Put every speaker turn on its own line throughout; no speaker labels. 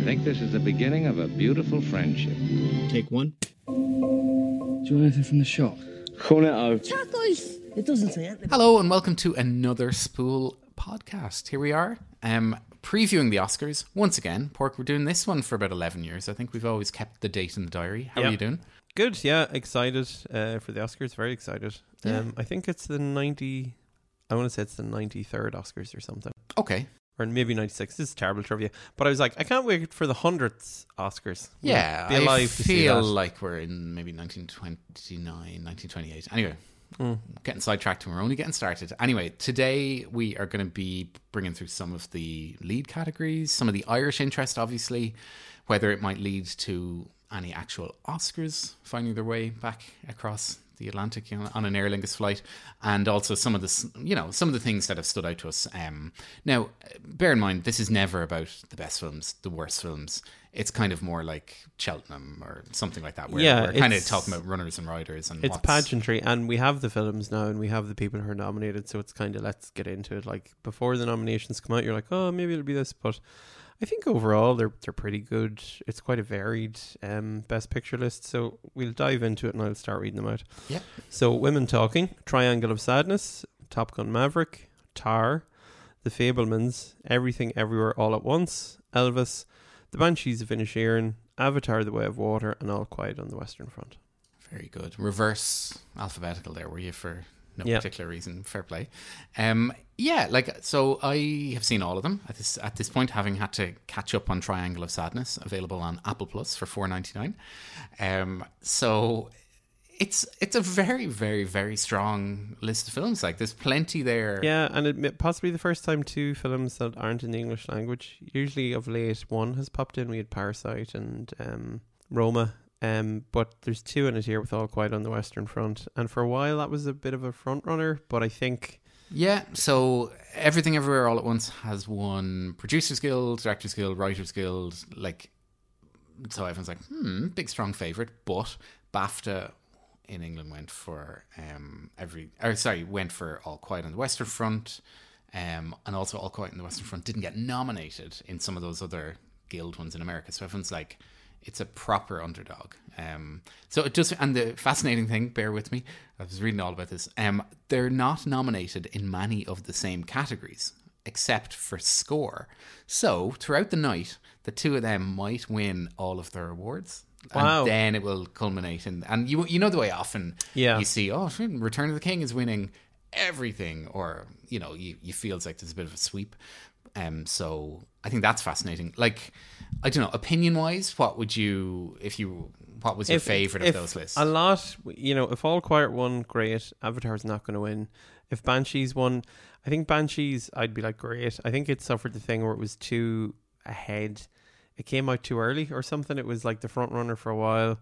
I think this is the beginning of a beautiful friendship.
Take one.
Do you want anything from the shop?
Cornetto.
Tacos! It doesn't say anything.
Hello and welcome to another Spool podcast. Here we are, um, previewing the Oscars once again. Pork, we're doing this one for about eleven years. I think we've always kept the date in the diary. How are you doing?
Good, yeah, excited uh, for the Oscars. Very excited. Um, I think it's the ninety. I want to say it's the ninety-third Oscars or something,
Okay.
Or maybe ninety-six. This is terrible trivia, but I was like, I can't wait for the hundredth Oscars. We'll
Yeah,
be
I
alive see
feel like we're in maybe 1929, 1928. Anyway,
Mm.
getting sidetracked and we're only getting started. Anyway, today we are going to be bringing through some of the lead categories, some of the Irish interest, obviously, whether it might lead to any actual Oscars finding their way back across the Atlantic you know, on an Aer Lingus flight, and also some of the you know some of the things that have stood out to us. Um, now, bear in mind, this is never about the best films, the worst films. It's kind of more like Cheltenham or something like that, where
Yeah,
we're kind of talking about runners and riders and
It's pageantry, and we have the films now, and we have the people who are nominated. So it's kind of let's get into it. Like before the nominations come out, you're like, oh, maybe it'll be this, but I think overall they're they're pretty good. It's quite a varied um, best picture list. So we'll dive into it, and I'll start reading them out.
Yep.
So women talking, Triangle of Sadness, Top Gun Maverick, Tar, The Fabelmans, Everything Everywhere All at Once, Elvis, The Banshees of Inisherin, Avatar: The Way of Water, and All Quiet on the Western Front.
Very good. Reverse alphabetical there, were you, for no
Yeah.
particular reason? Fair play. Um, yeah, like, so I have seen all of them at this, at this point, having had to catch up on Triangle of Sadness, available on Apple Plus for four ninety nine. Um, so it's it's a very, very, very strong list of films. Like, there's plenty there.
Yeah, and it possibly the first time two films that aren't in the English language. Usually, of late, one has popped in. We had Parasite and um, Roma, um, but there's two in it here with All Quiet on the Western Front. And for a while, that was a bit of a front runner. But I think,
Yeah, so Everything Everywhere All at Once has won Producers Guild, Directors Guild, Writers Guild. Like, so everyone's like, hmm, big strong favorite. But BAFTA in England went for um every, or sorry, went for All Quiet on the Western Front, um, and also All Quiet on the Western Front didn't get nominated in some of those other guild ones in America. So everyone's like, it's a proper underdog. Um, so it just and the fascinating thing, bear with me, I was reading all about this. Um, they're not nominated in many of the same categories except for score. So throughout the night, the two of them might win all of their awards.
Wow.
And then it will culminate in, and you you know the way often
Yeah.
you see, oh, Return of the King is winning everything, or you know, you, you feels like there's a bit of a sweep. Um, so I think that's fascinating. Like, I don't know, opinion wise, what would you, if you, what was your
if-
favorite
if
of those lists?
A lot, you know, if All Quiet won, great. Avatar's not going to win. If Banshees won, I think Banshees, I'd be like, great. I think it suffered the thing where it was too ahead. It came out too early or something. It was like the front runner for a while.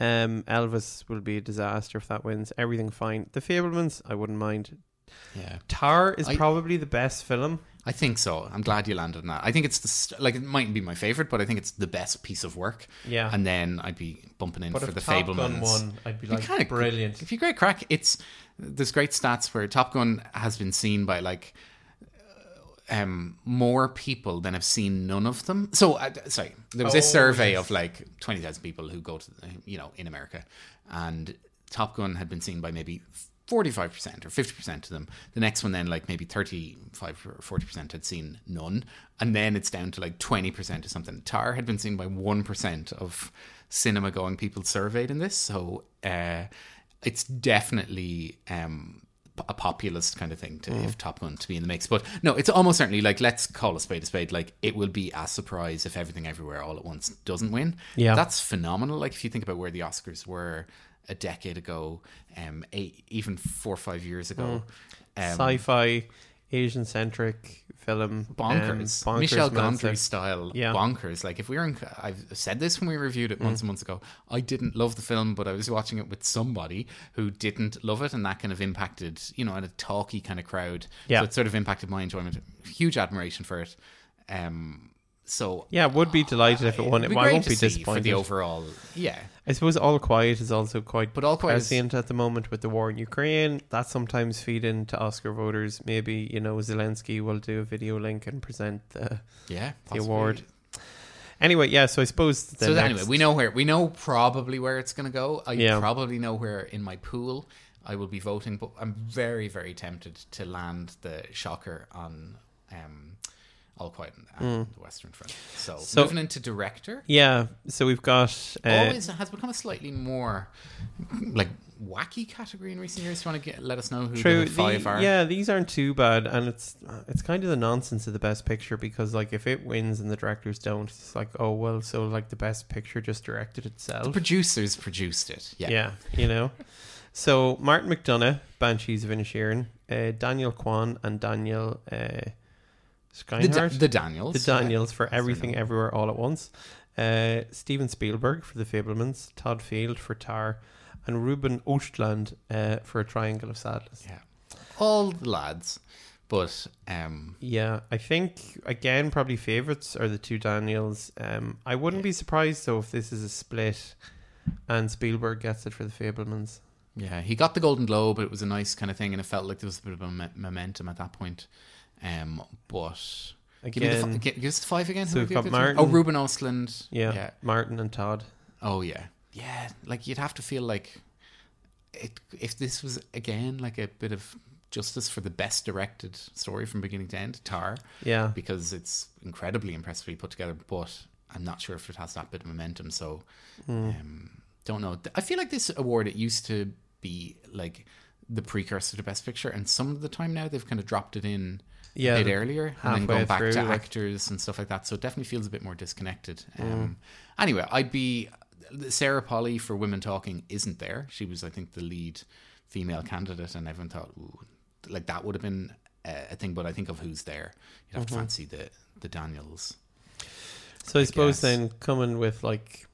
Um, Elvis will be a disaster if that wins. Everything fine. The Fabelmans, I wouldn't mind.
Yeah,
Tar is
I-
probably the best film.
I think so. I'm glad you landed on that. I think it's the st- like it mightn't be my favorite, but I think it's the best piece of work.
Yeah.
and then I'd be bumping in
but
for the
Top
Fabelmans.
Gun won, I'd be like,
kinda-
brilliant.
If you great crack, it's there's great stats where Top Gun has been seen by like uh, um more people than have seen none of them. So uh, sorry, there was this
Oh,
survey
yes.
of like twenty thousand people who go to you know in America, and Top Gun had been seen by maybe. 45% or 50% of them. The next one, then, like maybe 35 or 40% had seen none. And then it's down to like 20% or something. Tar had been seen by 1% of cinema going people surveyed in this. So uh, it's definitely um, a populist kind of thing to if Top Gun to be in the mix. But no, it's almost certainly like let's call a spade a spade. Like it will be a surprise if everything everywhere all at once doesn't win.
Yeah.
that's phenomenal. Like if you think about where the Oscars were a decade ago, um, eight, even four or five years ago. Um,
Sci-fi, Asian-centric film.
bonkers.
um, bonkers
Michel. Gondry style
Yeah.
bonkers. Like if we were in, I've said this when we reviewed it months and months ago. I didn't love the film, but I was watching it with somebody who didn't love it, and that kind of impacted, you know, in a talky kind of crowd.
Yeah.
So it sort of impacted my enjoyment. Huge admiration for it. Um, so
Yeah, would be delighted if it won.
be
I won't be disappointed.
for the overall. Yeah,
I suppose All Quiet is also quite
But All Quiet is-
prescient at the moment with the war in Ukraine. That sometimes feed into Oscar voters. Maybe you know Zelensky will do a video link and present the
yeah,
the award. Anyway, yeah. So I suppose. The
so
next,
anyway, we know where we know probably where it's going to go. I
Yeah.
probably know where in my pool I will be voting, but I'm very very tempted to land the shocker on um, All Quiet on the Western Front. So.
So-
moving into director,
Yeah. So we've got. Uh,
always has become a slightly more like wacky category in recent years. Do you want to get, let us know who
True.
the five
the-
are?
Yeah, these aren't too bad, and it's it's kind of the nonsense of the best picture because like if it wins and the directors don't, it's like oh well, so like the best picture just directed itself.
The producers produced it. Yeah.
yeah, you know. So Martin McDonagh, Banshees of Inisherin, uh, Daniel Kwan, and Daniel uh,
The, the Daniels.
the Daniels for Everything. Everywhere All at Once, uh, Steven Spielberg for The Fabelmans, Todd Field for Tar, and Ruben Östlund uh, for A Triangle of Sadness.
Yeah. All the lads. But um,
Yeah, I think again probably favorites are the two Daniels. Um, I wouldn't be surprised though if this is a split, and Spielberg gets it for the Fabelmans.
yeah, he got the Golden Globe. But it was a nice kind of thing, and it felt like there was a bit of a mo- momentum at that point. Um, but give, me the,
Again,
fi- gi- give us the five again.
so we've got? Martin.
Oh, Ruben Östlund.
yeah,
yeah.
Martin and Todd.
Oh yeah, yeah. Like you'd have to feel like it if this was again like a bit of justice for the best directed story from beginning to end, Tar,
Yeah,
because it's incredibly impressively put together. But I'm not sure if it has that bit of momentum. So
Hmm.
um, don't know. I feel like this award it used to be like the precursor to Best Picture, and some of the time now they've kind of dropped it in
Yeah,
a bit earlier and then going back to
like-
actors and stuff like that. So it definitely feels a bit more disconnected.
Mm.
Um, anyway, I'd be Sarah Polley for Women Talking isn't there. She was, I think, the lead female candidate, and everyone thought Ooh, like that would have been a, a thing. But I think of who's there, you'd have
Mm-hmm.
to fancy the the Daniels.
so I, suppose
guess.
then coming with like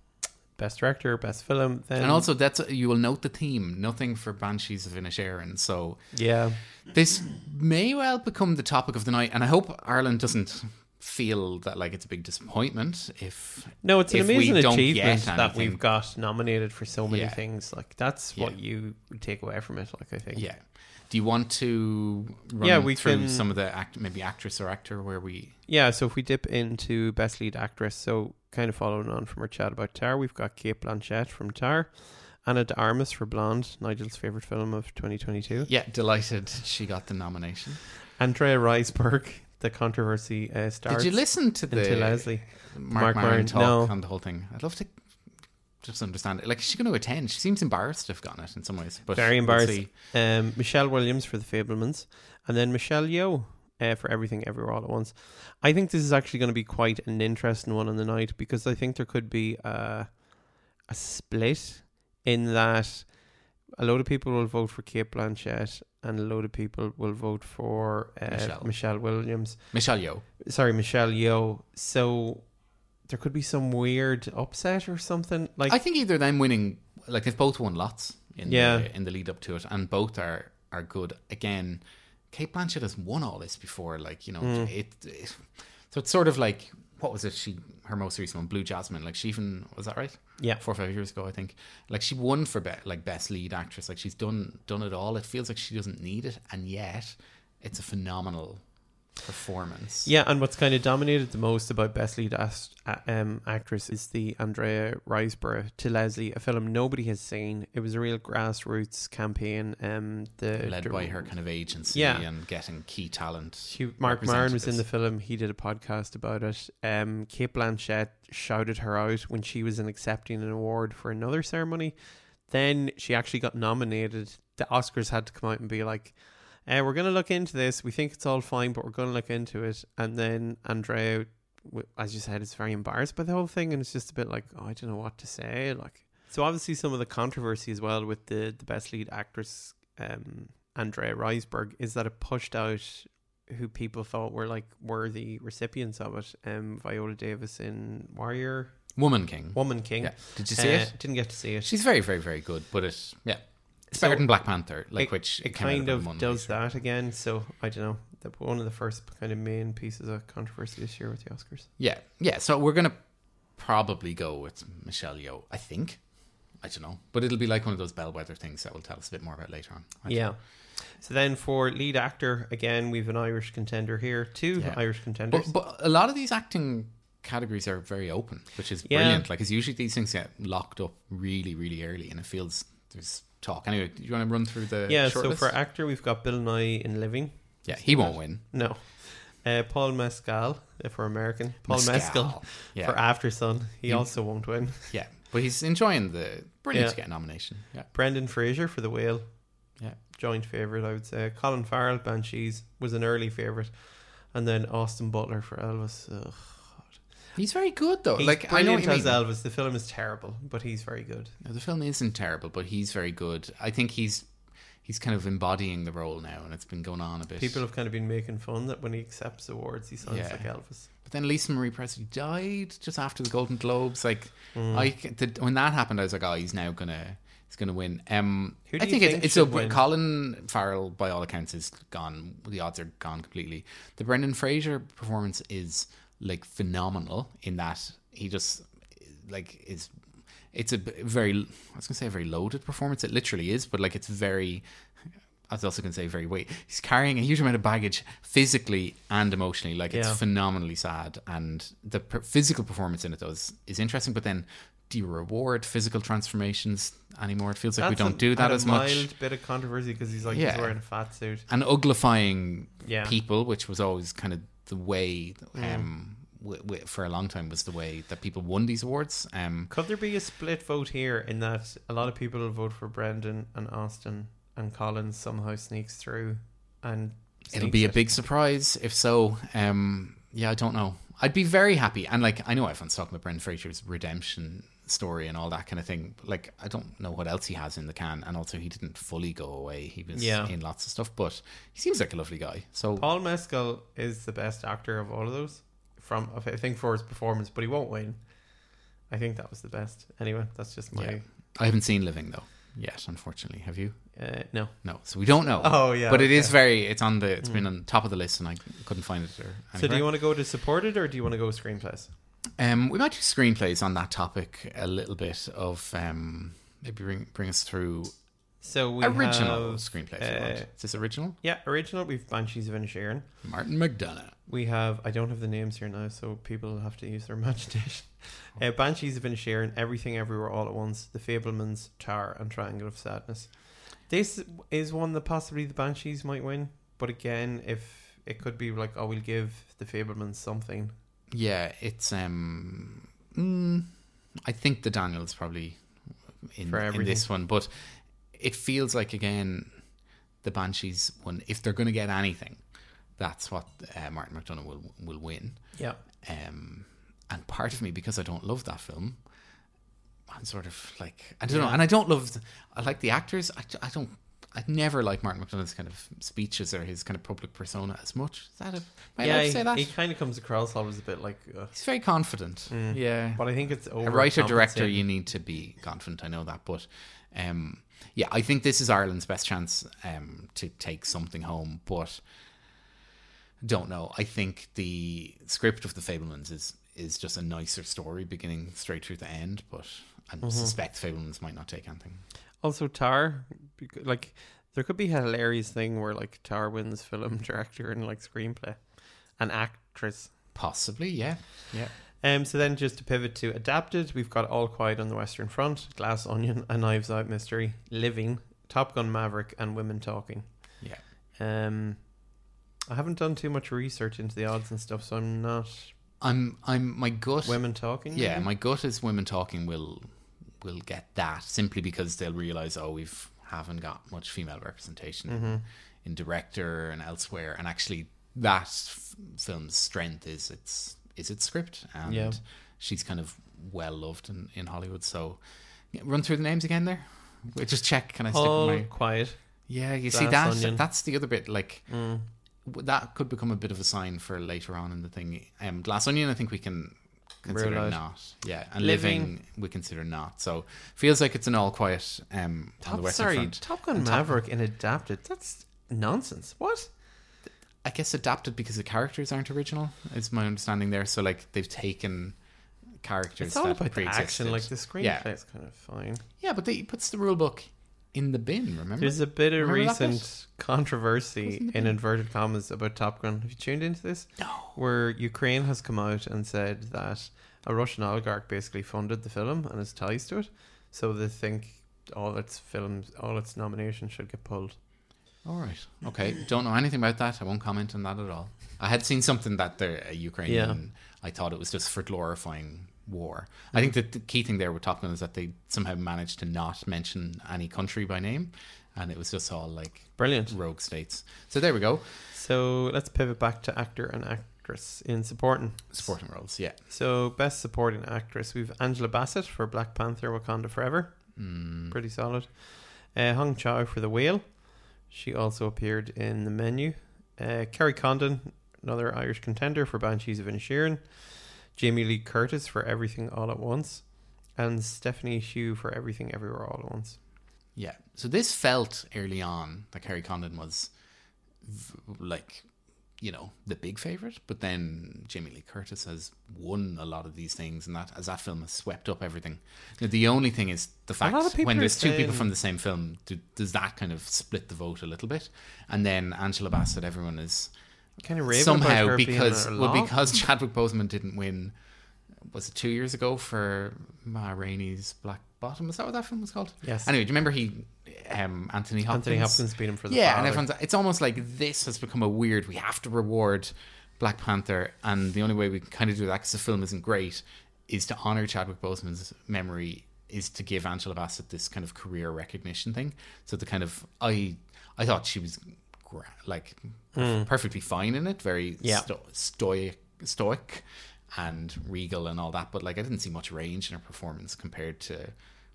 best director, best film, then
and also, that's you will note the theme. Nothing for Banshees of Inisherin. So
yeah,
this may well become the topic of the night, and I hope Ireland doesn't feel that like it's a big disappointment if
no, it's an
if
amazing achievement that we've got nominated for so many
Yeah.
things. Like that's what
Yeah.
you take away from it. Like I think,
Yeah. Do you want to run
Yeah, we
through
can-
some of the act, maybe actress or actor where we?
Yeah, so if we dip into Best Lead Actress, so kind of following on from our chat about Tar, we've got Cate Blanchett from Tar, Ana de Armas for Blonde, Nigel's favourite film of 2022,
Yeah, delighted she got the nomination.
Andrea Riseborough, the controversy uh, starts.
Did you listen to the
Leslie?
Mark,
Marc
Maron? talk
No.
on the whole thing? I'd love to just understand it. Like, is she going to attend? She seems embarrassed to have gotten it in some ways. But
Very embarrassed. Um, Michelle Williams for The Fablemans, and then Michelle Yeoh uh, for Everything Everywhere All at Once. I think this is actually going to be quite an interesting one on the night because I think there could be a, a split in that a load of people will vote for Cate Blanchett and a load of people will vote for uh,
Michelle.
Michelle. Williams.
Michelle Yeoh.
Sorry, Michelle Yeoh. So there could be some weird upset or something. Like
I think either them winning, like they've both won lots in
Yeah.
the, in the lead up to it, and both are are good. Again, Cate Blanchett has won all this before, like you know,
Hmm.
it, it. So it's sort of like what was it? She her most recent one, Blue Jasmine. Like she even was that right?
Yeah.
four or five years ago, I think. Like she won for be, like best lead actress. Like she's done done it all. It feels like she doesn't need it, and yet it's a phenomenal performance.
Yeah, and what's kind of dominated the most about Best Lead ast- um, Actress is the Andrea Riseborough to Leslie, a film nobody has seen. It was a real grassroots campaign. Um, the
led by her kind of agency
Yeah.
and getting key talent.
She, Marc Maron was in the film. He did a podcast about it. Um, Cate Blanchett shouted her out when she was in accepting an award for another ceremony. Then she actually got nominated. The Oscars had to come out and be like, uh, "We're going to look into this. We think it's all fine, but we're going to look into it." And then Andrea, as you said, is very embarrassed by the whole thing, and it's just a bit like, "Oh, I don't know what to say." Like, so obviously some of the controversy as well with the the best lead actress, um, Andrea Riseborough, is that it pushed out who people thought were like worthy recipients of it. Um, Viola Davis in Warrior,
Woman King.
Woman King.
Yeah. Did you see
Uh,
it?
Didn't get to see it.
She's very, very, very good. But it, yeah, it's
So
better than Black Panther, like
it,
which
it kind of does
later.
that again. So I don't know. The, one of the first kind of main pieces of controversy this year with the Oscars.
Yeah, yeah. So we're gonna probably go with Michelle Yeoh. I think. I don't know, but it'll be like one of those bellwether things that will tell us a bit more about later on. I
Yeah. So then for lead actor, again, we've an Irish contender here. Two
Yeah.
Irish contenders.
But, but a lot of these acting categories are very open, which is
Yeah.
brilliant. Like, it's usually these things get locked up really, really early, and it feels there's talk. Anyway, do you want to run through the
Yeah, so for actor, we've got Bill Nighy in Living.
yeah, he won't win.
No. Uh, Paul Mescal, for American. Paul
Mescal.
Mescal,
Yeah.
for After Sun. He
You-
also won't win.
Yeah, but he's enjoying the brilliant
Yeah.
to get a nomination. Yeah,
Brendan Fraser for The Whale.
yeah.
Joint favourite, I would say. Colin Farrell, Banshees, was an early favourite. And then Austin Butler for Elvis. Ugh.
He's very good though.
He's
like I know
as Elvis. The film is terrible, but he's very good.
No, the film isn't terrible, but he's very good. I think he's he's kind of embodying the role now, and it's been going on a bit.
People have kind of been making fun that when he accepts awards, he sounds
Yeah.
like Elvis.
But then Lisa Marie Presley died just after the Golden Globes. Like,
Mm.
I the, when that happened, I was like, oh, he's now gonna he's gonna win. Um, I think,
think
it's, it's a
win?
Colin Farrell, by all accounts, is gone. The odds are gone completely. The Brendan Fraser performance is like phenomenal in that he just like is. It's a very, I was gonna say a very loaded performance. It literally is, but like it's very. I was also to say very weight. He's carrying a huge amount of baggage physically and emotionally. Like it's
Yeah.
phenomenally sad, and the per- physical performance in it though is, is interesting. But then, do you reward physical transformations anymore? It feels like we don't
a-
do that as much.
mild bit of controversy because he's like
Yeah.
he's wearing a fat suit.
And uglifying
Yeah.
people, which was always kind of the way.
Mm.
Um, w- w- for a long time was the way that people won these awards. Um,
Could there be a split vote here in that a lot of people vote for Brendan and Austin and Collins somehow sneaks through and
It'll
sneaks
be a big surprise if so. Um, yeah, I don't know. I'd be very happy, and like I know everyone's talking about Brendan Fraser's redemption story and all that kind of thing. Like I don't know what else he has in the can, and also he didn't fully go away. He was
Yeah.
in lots of stuff, but he seems like a lovely guy. So
Paul Mescal is the best actor of all of those from I think for his performance, but he won't win. I think that was the best. Anyway, that's just my
yeah. I haven't seen Living though yet, unfortunately. Have you?
uh, no.
No, so we don't know.
Oh, yeah,
but it is
okay.
very. It's on the. It's been on top of the list, and I couldn't find it. Or
So do you want to go to supported or do you want to go screenplays?
Um, we might do screenplays on that topic a little bit of um, maybe bring bring us through
So we
original
have,
screenplays. if you want.
uh,
Is this original?
yeah, original. We've Banshees of Inisherin.
Martin McDonagh.
We have I don't have the names here now, so people have to use their imagination. Uh, Banshees of Inisherin, Everything Everywhere All at Once, The Fabelmans, Tar, and Triangle of Sadness. This is one that possibly the Banshees might win, but again, if it could be like, oh, we'll give the Fabelmans something.
Yeah, it's um, mm, I think the Daniels probably in, in this one, but it feels like again the Banshees one. If they're going to get anything, that's what uh, Martin McDonagh will will win.
Yeah.
Um, and part of me, because I don't love that film, I'm sort of like I don't know, and I don't love. The, I like the actors. I, I don't. I never like Martin McDonagh's kind of speeches or his kind of public persona as much. Is that a? Am I
yeah,
to say that?
he, kind of comes across always a bit like, uh,
He's very confident.
Mm.
Yeah.
but I think it's over
a writer director, you need to be confident. I know that, but um, yeah, I think this is Ireland's best chance um, to take something home. But don't know. I think the script of the Fabelmans is is just a nicer story, beginning straight through the end. But I
Mm-hmm.
suspect Fabelmans might not take anything.
Also, Tar, like there could be a hilarious thing where like Tar wins film director and like screenplay, and actress.
Possibly, yeah, yeah.
Um, so then just to pivot to adapted, we've got All Quiet on the Western Front, Glass Onion, A Knives Out Mystery, Living, Top Gun Maverick, and Women Talking.
Yeah.
Um, I haven't done too much research into the odds and stuff, so I'm not
I'm I'm my gut.
Women Talking.
Yeah,
maybe?
my gut is women talking will will get that simply because they'll realize oh we've haven't got much female representation
Mm-hmm.
in, in director and elsewhere, and actually that f- film's strength is its is its script, and
Yeah.
she's kind of well loved in, in Hollywood. So run through the names again there. Wait, Just check. Can I stick
All
with my?
Quiet.
Yeah, you see that
Onion.
that's the other bit like
Mm.
that could become a bit of a sign for later on in the thing. Um, Glass Onion, I think we can consider
Rule out.
not. Yeah, and
Living.
living, we consider not. So feels like it's an all quiet um, on the
Top,
Western
sorry,
Front.
Top Gun
And Top-
Maverick in adapted. That's nonsense. What?
I guess adapted because the characters aren't original. Is my understanding there. So like they've taken characters
It's all
that
about the
pre-existed.
action. Like the screenplay
Yeah.
is kind of fine.
Yeah, but they, it puts the rule book in the bin. Remember?
There's a bit of
Remember
recent controversy in inverted commas about Top Gun. Have you tuned into this?
No.
Where Ukraine has come out and said that a Russian oligarch basically funded the film and has ties to it, so they think all its films, all its nominations should get pulled.
All right. Okay. Don't know anything about that. I won't comment on that at all. I had seen something that the uh, Ukrainian. I thought it was just for glorifying war. I think that the key thing there with Top Gun is that they somehow managed to not mention any country by name, and it was just all like
Brilliant.
rogue states. So there we go.
So let's pivot back to actor and actress in supporting.
supporting roles. Yeah.
So best supporting actress, we've Angela Bassett for Black Panther: Wakanda Forever,
Mm.
pretty solid. Uh, Hong Chau for The Whale, she also appeared in The Menu. Uh, Kerry Condon, another Irish contender for Banshees of Inisherin. Jamie Lee Curtis for Everything All at Once, and Stephanie Hsu for Everything Everywhere All at Once.
Yeah. So this felt early on that Kerry Condon was v- like, you know, the big favorite, but then Jamie Lee Curtis has won a lot of these things, and that as that film has swept up everything. Now, the only thing is the fact
lot of people
when there's two people from the same film, do, does that kind of split the vote a little bit? And then Angela Bassett, everyone is
Kind of about
somehow
her
because well because Chadwick Boseman didn't win. Was it two years ago for Ma Rainey's Black Bottom? Is that what that film was called?
Yes.
Anyway, do you remember he, um, Anthony Hopkins?
Anthony Hopkins beat him for the
yeah,
father.
and everyone's. It's almost like this has become a weird. We have to reward Black Panther, and the only way we can kind of do that because the film isn't great is to honor Chadwick Boseman's memory. Is to give Angela Bassett this kind of career recognition thing. So the kind of I I thought she was gra- like perfectly fine in it, very.
Yeah.
sto- stoic, stoic, and regal and all that. But like I didn't see much range in her performance compared to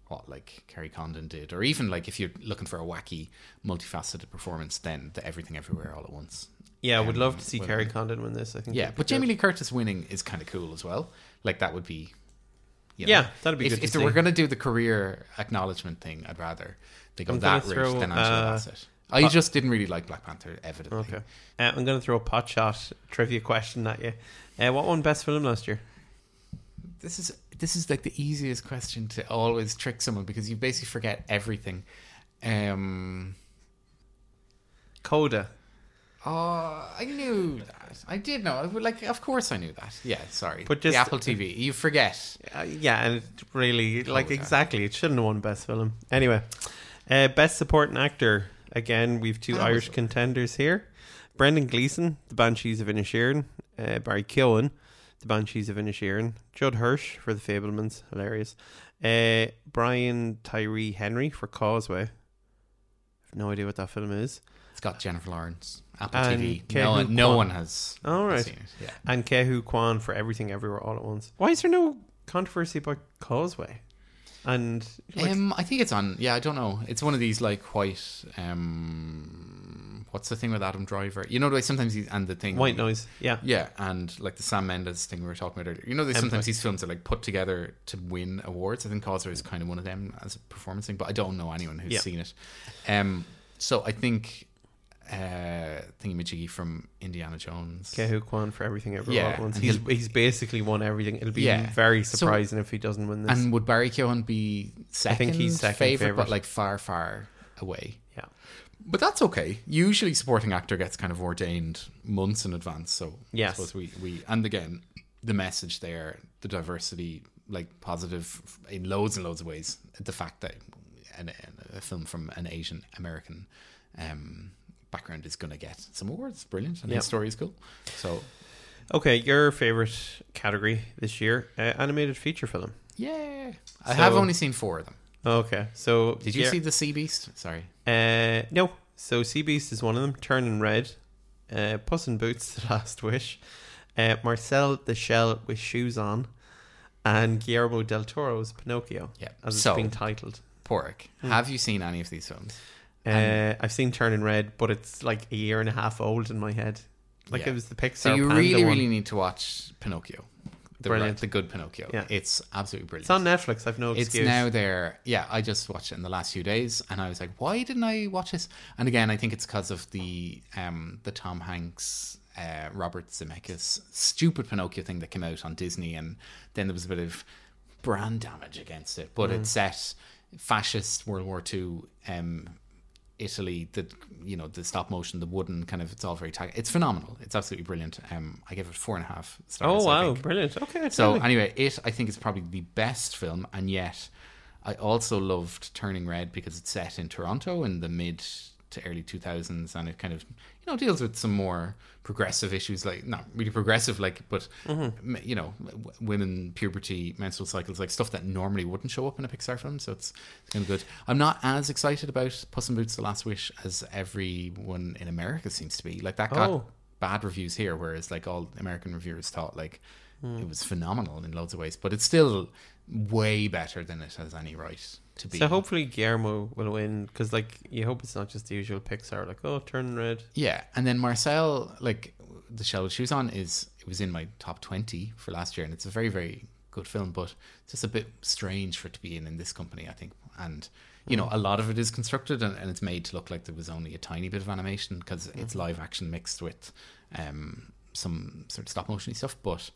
what like Kerry Condon did, or even like if you're looking for a wacky, multifaceted performance, then the Everything Everywhere All at Once.
yeah, I would
um,
love to see
well,
Kerry Condon win this. I think.
Yeah, but Jamie. Lee Curtis winning is kind of cool as well. Like that would be. You know,
Yeah, that'd be
if,
good
If they
see.
were going to do the career acknowledgement thing, I'd rather they go
I'm
that
gonna
route
throw,
than Angela
uh,
Bassett. I
pot-
just didn't really like Black Panther, evidently.
Okay. Uh, I'm going to throw a pot shot trivia question at you. Uh, what won best film last year?
This is this is like the easiest question to always trick someone because you basically forget everything. Um,
Coda.
oh, I knew that. I did know. I would like, of course, I knew that. Yeah, sorry.
But
the
just-
Apple TV. You forget.
Uh, yeah, and it really, like,
Coda.
exactly. It shouldn't have won best film. Anyway, uh, best supporting actor. Again, we've two Irish
was-
contenders here. Brendan Gleeson, The Banshees of Inisherin. Uh, Barry Keoghan, The Banshees of Inisherin. Judd Hirsch for The Fabelmans. Hilarious. Uh, Brian Tyree Henry for Causeway. I've no idea what that film is.
It's got Jennifer Lawrence. Apple
And
TV.
Ke
No, one- no one has
All right.
seen it. Yeah.
And Ke Huy Quan for Everything Everywhere All at Once. Why is there no controversy about Causeway? And like,
um, I think it's on. Yeah, I don't know. It's one of these like white. Um, what's the thing with Adam Driver? You know, like sometimes he and the thing
white noise. Yeah.
Yeah, and like the Sam Mendes thing we were talking about earlier. You know, there's sometimes these films are like put together to win awards. I think Causeway is kind of one of them as a performance thing, but I don't know anyone who's
Yeah.
seen it. Um, so I think uh, Thingy from Indiana Jones.
Ke Huy Quan for Everything All
Yeah,
Once. He's he's basically won everything. It'll be
Yeah.
very
So-
surprising if he doesn't win this.
And would Barry Keoghan be second?
I think he's second
favorite,
favourite.
but like far, far away.
yeah.
But that's okay. Usually, supporting actor gets kind of ordained months in advance. So
Yes.
I suppose we we and again the message there, the diversity, like positive in loads and loads of ways. The fact that an, a film from an Asian American um, background is going to get some awards, brilliant, and
Yep.
his story is cool. So
Okay, your favorite category this year? Uh, animated feature film.
yeah, I
So-
have only seen four of them.
Okay, so
Did you
yeah,
see the Sea Beast? Sorry.
Uh, no. So Sea Beast is one of them. Turning Red. Uh, Puss in Boots: The Last Wish. Uh, Marcel the Shell with Shoes On. And Guillermo del Toro's Pinocchio.
Yeah.
As it's
So-
been titled.
Pork. Have you seen any of these films?
Uh, I've seen Turning Red, but it's like a year and a half old in my head. Like
Yeah.
it was the Pixar.
So you
Panda
really,
one.
really need to watch Pinocchio. The,
Brilliant.
the good Pinocchio.
Yeah.
It's absolutely brilliant.
It's on Netflix. I've no excuse.
It's now there. Yeah, I just watched it in the last few days, and I was like, "Why didn't I watch this?" And again, I think it's because of the um the Tom Hanks, uh, Robert Zemeckis stupid Pinocchio thing that came out on Disney, and then there was a bit of brand damage against it. But
Mm.
it's set fascist World War Two, um, Italy, the you know the stop motion, the wooden kind of. It's all very. Tag- it's phenomenal. It's absolutely brilliant. Um, I give it four and a half stars.
Oh wow, brilliant. Okay,
So anyway, it I think is probably the best film, and yet I also loved Turning Red because it's set in Toronto in the mid to early two thousands, and it kind of you know deals with some more progressive issues, like not really progressive, like but m- you know women puberty, menstrual cycles, like stuff that normally wouldn't show up in a Pixar film. So it's, it's kind of good. I'm not as excited about Puss in Boots: The Last Wish as everyone in America seems to be. Like that got
Oh.
bad reviews here, whereas like all American reviewers thought like
Hmm.
it was phenomenal in loads of ways, but it's still way better than it has any right to be.
So hopefully Guillermo will win because like you hope it's not just the usual Pixar like oh turn red.
yeah, and then Marcel, like the shell with shoes on, is it was in my top twenty for last year, and it's a very very good film, but it's just a bit strange for it to be in in this company, I think, and. You know, a lot of it is constructed and, and it's made to look like there was only a tiny bit of animation because it's live action mixed with um, some sort of stop motion stuff. But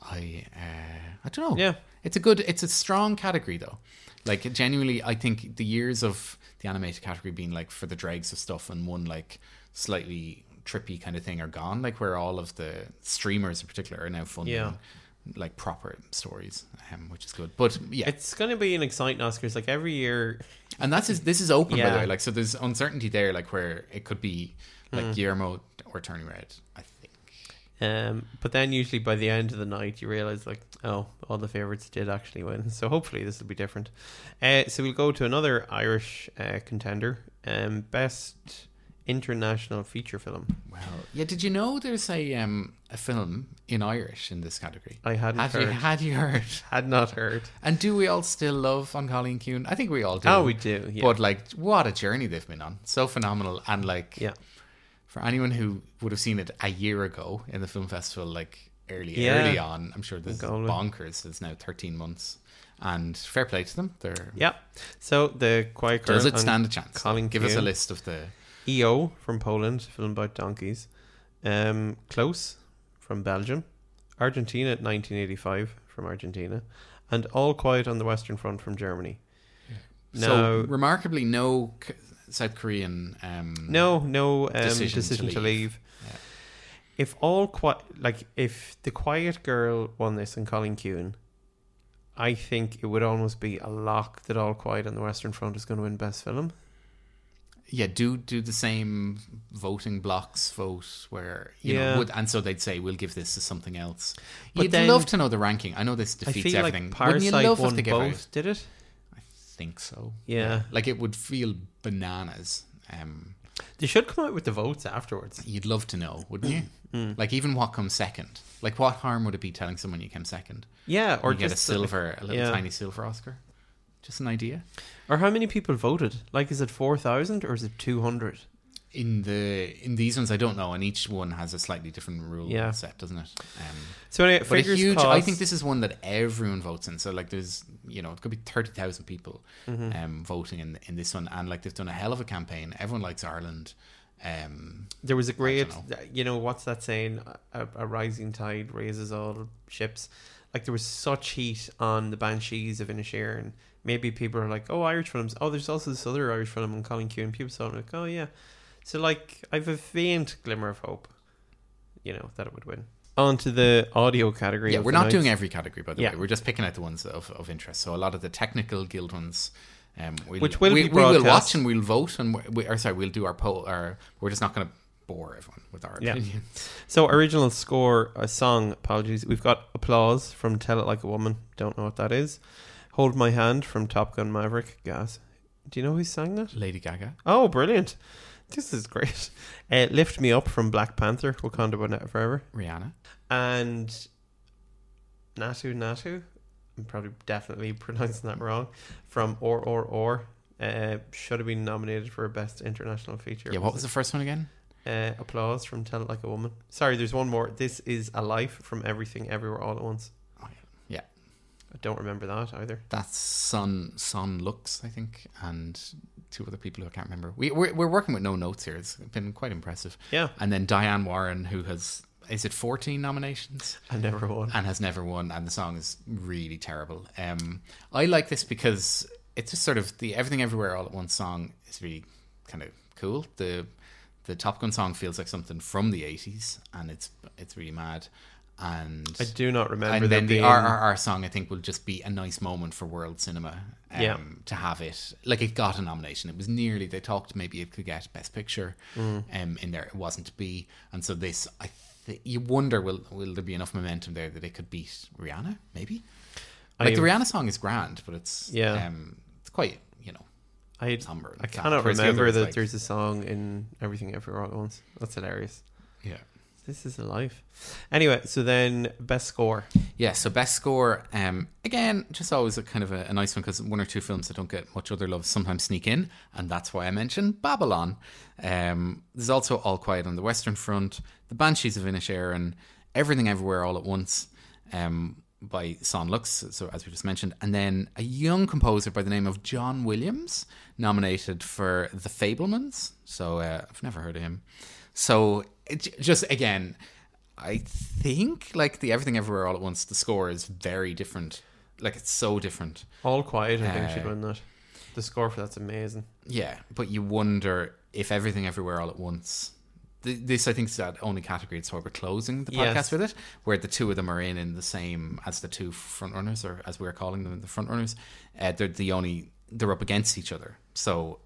I, uh, I don't know.
Yeah.
It's a good, it's a strong category though. Like genuinely, I think the years of the animated category being like for the dregs of stuff and one like slightly trippy kind of thing are gone. Like where all of the streamers in particular are now funding
Yeah.
like proper stories, um, which is good. But yeah,
It's going to be an exciting Oscars. Like every year,
and that's is, this is open by the way. Like so, there's uncertainty there, like where it could be like
Hmm.
Guillermo or Turning Red. I think.
Um, but then usually by the end of the night you realize like oh all the favorites did actually win. So hopefully this will be different. Uh, so we'll go to another Irish uh, contender. Um, best international feature film.
Well, yeah. Did you know there's a um a film in Irish in this category?
I hadn't
Had
heard.
you had you heard?
Had not heard.
And do we all still love An Cailín Ciúin? I think we all do.
Oh, we do. Yeah.
But like, what a journey they've been on! So phenomenal, and like,
yeah.
For anyone who would have seen it a year ago in the film festival, like early,
Yeah.
early on, I'm sure this is bonkers. It's now 13 months, and fair play to them. They're
Yeah. So the Quiet
does it stand a chance?
Colin
Give us a list of the
EO from Poland, film about donkeys. Um, Close from Belgium. Argentina, 1985 from Argentina. And All Quiet on the Western Front from Germany.
so
Now,
remarkably no South Korean. Um,
no, no um,
Decision
decision,
to
to
leave.
leave.
Yeah.
If all quiet, like if the Quiet Girl won this and Cailín Ciúin, I think it would almost be a lock that All Quiet on the Western Front is going to win Best Film.
yeah, do do the same voting blocks vote where you
Yeah.
know would, and so they'd say we'll give this to something else.
But
You'd
then-
love to know the ranking. I know this defeats everything.
like
Wouldn't you
Parasite
love
won
if they
both, did it?
Think so.
Yeah.
like it would feel bananas. Um,
They should come out with the votes afterwards.
you'd love to know, wouldn't you?
Hmm.
Like even what comes second. Like what harm would it be telling someone you came second,
Yeah, or
get a silver, a little
yeah.
tiny silver Oscar? Just an idea.
Or how many people voted? Like, is it four thousand or is it two hundred?
In the in these ones, I don't know, and each one has a slightly different rule
Yeah.
set, doesn't it? Um,
So anyway,
but a huge. I think this is one that everyone votes in. So like, there's you know, it could be thirty thousand people
Mm-hmm.
um, voting in in this one, and like they've done a hell of a campaign. Everyone likes Ireland. Um,
There was a great,
dunno.
you know, what's that saying? A, a rising tide raises all ships. Like there was such heat on the Banshees of Inisherin. And maybe people are like, "Oh, Irish films. Oh, there's also this other Irish film An Cailín Ciúin." People saw it and like, "Oh yeah." So like, I've a faint glimmer of hope, you know, that it would win. On to the audio category.
yeah, we're not
night.
doing every category, by the
Yeah.
way. We're just picking out the ones of, of interest. So a lot of the technical guild ones, um, we'll,
Which will
we,
be
we will watch and we'll vote, and we, or sorry, we'll do our poll. Or we're just not going to bore everyone with our
Yeah. So original score, a song. Apologies. We've got applause from "Tell It Like a Woman." Don't know what that is. "Hold My Hand" from Top Gun Maverick. Gas. Do you know who sang that?
Lady Gaga.
Oh, brilliant! This is great. Uh, "Lift Me Up" from Black Panther. Wakanda Wa- Forever.
Rihanna.
And Naatu Naatu. I'm probably definitely pronouncing that wrong. From RRR. Uh, should have been nominated for best international feature.
Yeah, what was the first one again?
Uh, applause from Tell It Like a Woman. Sorry, there's one more. This is a life from Everything Everywhere All at Once.
Oh, yeah. yeah.
I don't remember that either.
That's Sun Son Lux, I think, and two other people who I can't remember. We we're, we're working with no notes here. It's been quite impressive.
Yeah,
And then Diane Warren, who has is it fourteen nominations
I never won.
and has never won, and the song is really terrible. Um, I like this because it's just sort of the Everything Everywhere All at Once song is really kind of cool. The the Top Gun song feels like something from the eighties, and it's it's really mad. And
I do not remember
and then the
being-
RRR song, I think, will just be a nice moment for world cinema. Um,
Yeah.
To have it, like it got a nomination. It was nearly. They talked maybe it could get Best Picture,
Mm.
um, in there. It wasn't to be, and so this, I, th- you wonder, will will there be enough momentum there that it could beat Rihanna? Maybe. Like the Rihanna song is grand, but it's
Yeah.
um, it's quite you know
I,
somber.
I cannot
the
remember that
like-
there's a song in Everything Everywhere at Once. That's hilarious.
yeah.
This is alive. Anyway, so then best score.
Yeah, so best score, um, again, just always a kind of a, a nice one because one or two films that don't get much other love sometimes sneak in, and that's why I mentioned Babylon. Um, there's also All Quiet on the Western Front, The Banshees of Inisherin, Everything Everywhere All at Once um, by Son Lux, so as we just mentioned, and then a young composer by the name of John Williams nominated for The Fabelmans. So uh, I've never heard of him. So just again, I think like the Everything Everywhere All at Once, the score is very different. Like it's so different.
All Quiet, I think,
Uh,
should win that. The score for that's amazing.
Yeah, but you wonder if Everything Everywhere All at Once. th- This, I think, is that only category. It's why we're closing the podcast
Yes.
with it, where the two of them are in in the same as the two frontrunners, or as we're calling them, the frontrunners. Uh, they're the only they're up against each other. So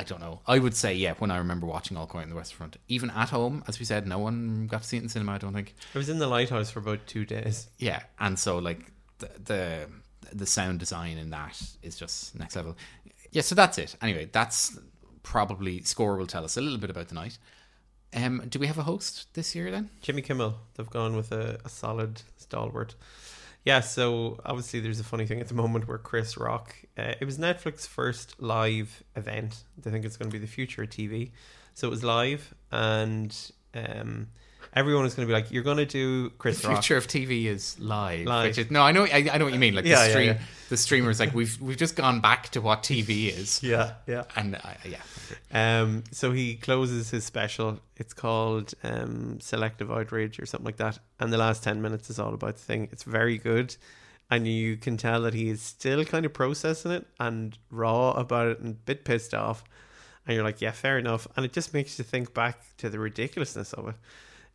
I don't know. I would say, yeah, when I remember watching All Quiet on the Western Front, even at home, as we said, no one got to see it in cinema. I don't think.
I was in the lighthouse for about two days.
Yeah, and so like the the the sound design in that is just next level. Yeah, so that's it. Anyway, that's probably score will tell us a little bit about the night. Um, do we have a host this year then?
Jimmy Kimmel, they've gone with a, a solid stalwart. Yeah, so obviously there's a funny thing at the moment where Chris Rock, uh, it was Netflix's first live event. They think it's going to be the future of TV. So it was live, and um, everyone is going to be like, "You're going to do Chris
The
Rock."
future of TV is live.
Live.
Which is, no, I know, I, I know what you mean. Like
Yeah,
the
yeah,
stream,
yeah.
the streamers, like we've we've just gone back to what TV is,
Yeah, yeah.
and uh, yeah,
Um, so he closes his special. It's called um, Selective Outrage or something like that. And the last 10 minutes is all about the thing. It's very good. And you can tell that he is still kind of processing it and raw about it and a bit pissed off. And you're like, yeah, fair enough. And it just makes you think back to the ridiculousness of it.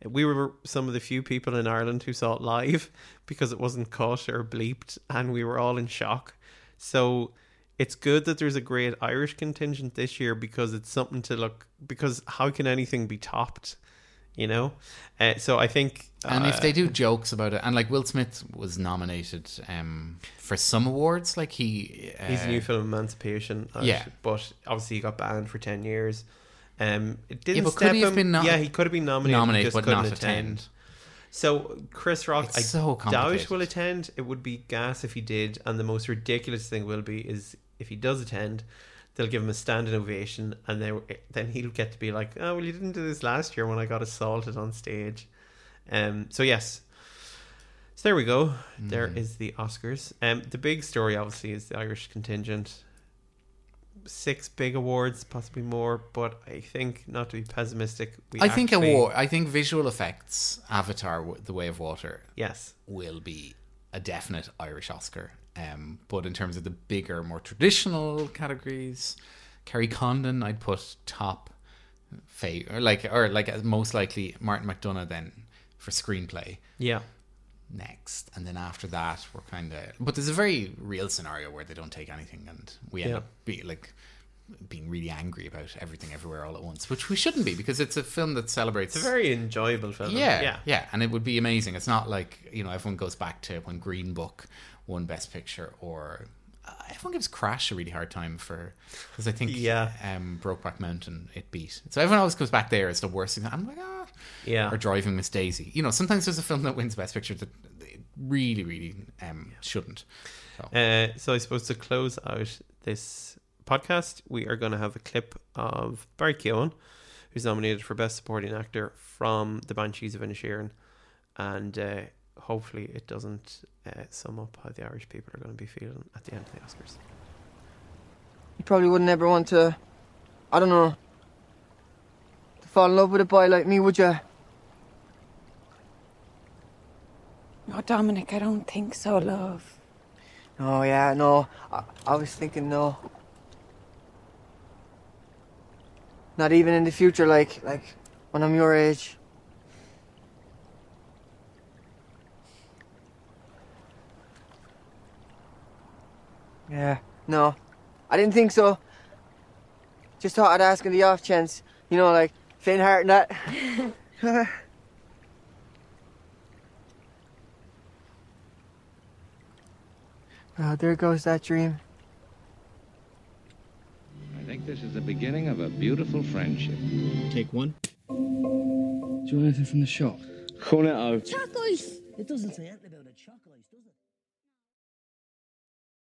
We were some of the few people in Ireland who saw it live because it wasn't cut or bleeped, and we were all in shock. So it's good that there's a great Irish contingent this year because it's something to look. Because how can anything be topped? You know, uh, so I think.
and
uh,
if they do jokes about it, and like Will Smith was nominated um, for some awards, like he uh,
He's a new film, Emancipation.
yeah.
but obviously he got banned for ten years. Um, it didn't
could
step him.
nom-
yeah, he could have been nominated,
nominated
just
but
couldn't
not
attend.
attend.
So Chris Rock,
It's
I
so
doubt will attend. It would be gas if he did, and the most ridiculous thing will be is if he does attend, they'll give him a standing ovation, and then then he'll get to be like, "Oh well, you didn't do this last year when I got assaulted on stage." Um. So yes. So there we go. There
Mm.
is the Oscars. Um. The big story, obviously, is the Irish contingent. Six big awards, possibly more, but I think not to be pessimistic. We
I think award. I think visual effects, Avatar: The Way of Water,
Yes.
will be a definite Irish Oscar. Um, but in terms of the bigger, more traditional categories, Kerry Condon, I'd put top, fa- or like or like most likely Martin McDonagh then for screenplay
Yeah.
Next, and then after that we're kind of. But there's a very real scenario where they don't take anything, and we end
Yeah.
up be like being really angry about everything everywhere all at once, which we shouldn't be because it's a film that celebrates.
It's a very enjoyable film.
Yeah,
Yeah.
yeah, and it would be amazing. It's not like you know everyone goes back to when Green Book won Best Picture, or uh, everyone gives Crash a really hard time for because I think
Yeah.
um, Brokeback Mountain it beat. So everyone always goes back there as the worst thing. I'm like ah,
Yeah.
or Driving Miss Daisy. You know, sometimes there's a film that wins Best Picture that really, really um, shouldn't. So.
Uh, so I suppose to close out this podcast, we are going to have a clip of Barry Keoghan, who's nominated for Best Supporting Actor from The Banshees of Inisherin, and uh, hopefully it doesn't uh, sum up how the Irish people are going to be feeling at the end of the Oscars.
You probably wouldn't ever want to, I don't know, to fall in love with a boy like me, would you?
No, Dominic, I don't think so, love.
Oh yeah, no. I, I was thinking no. Not even in the future, like like when I'm your age. Yeah, no. I didn't think so. Just thought I'd ask in the off chance. You know, like faint heart and that. oh, there goes that dream.
I think this is the beginning of a beautiful friendship.
Take one.
Do you want anything from the shop?
Cornetto.
Chocolate. It doesn't say anything about a chocolate.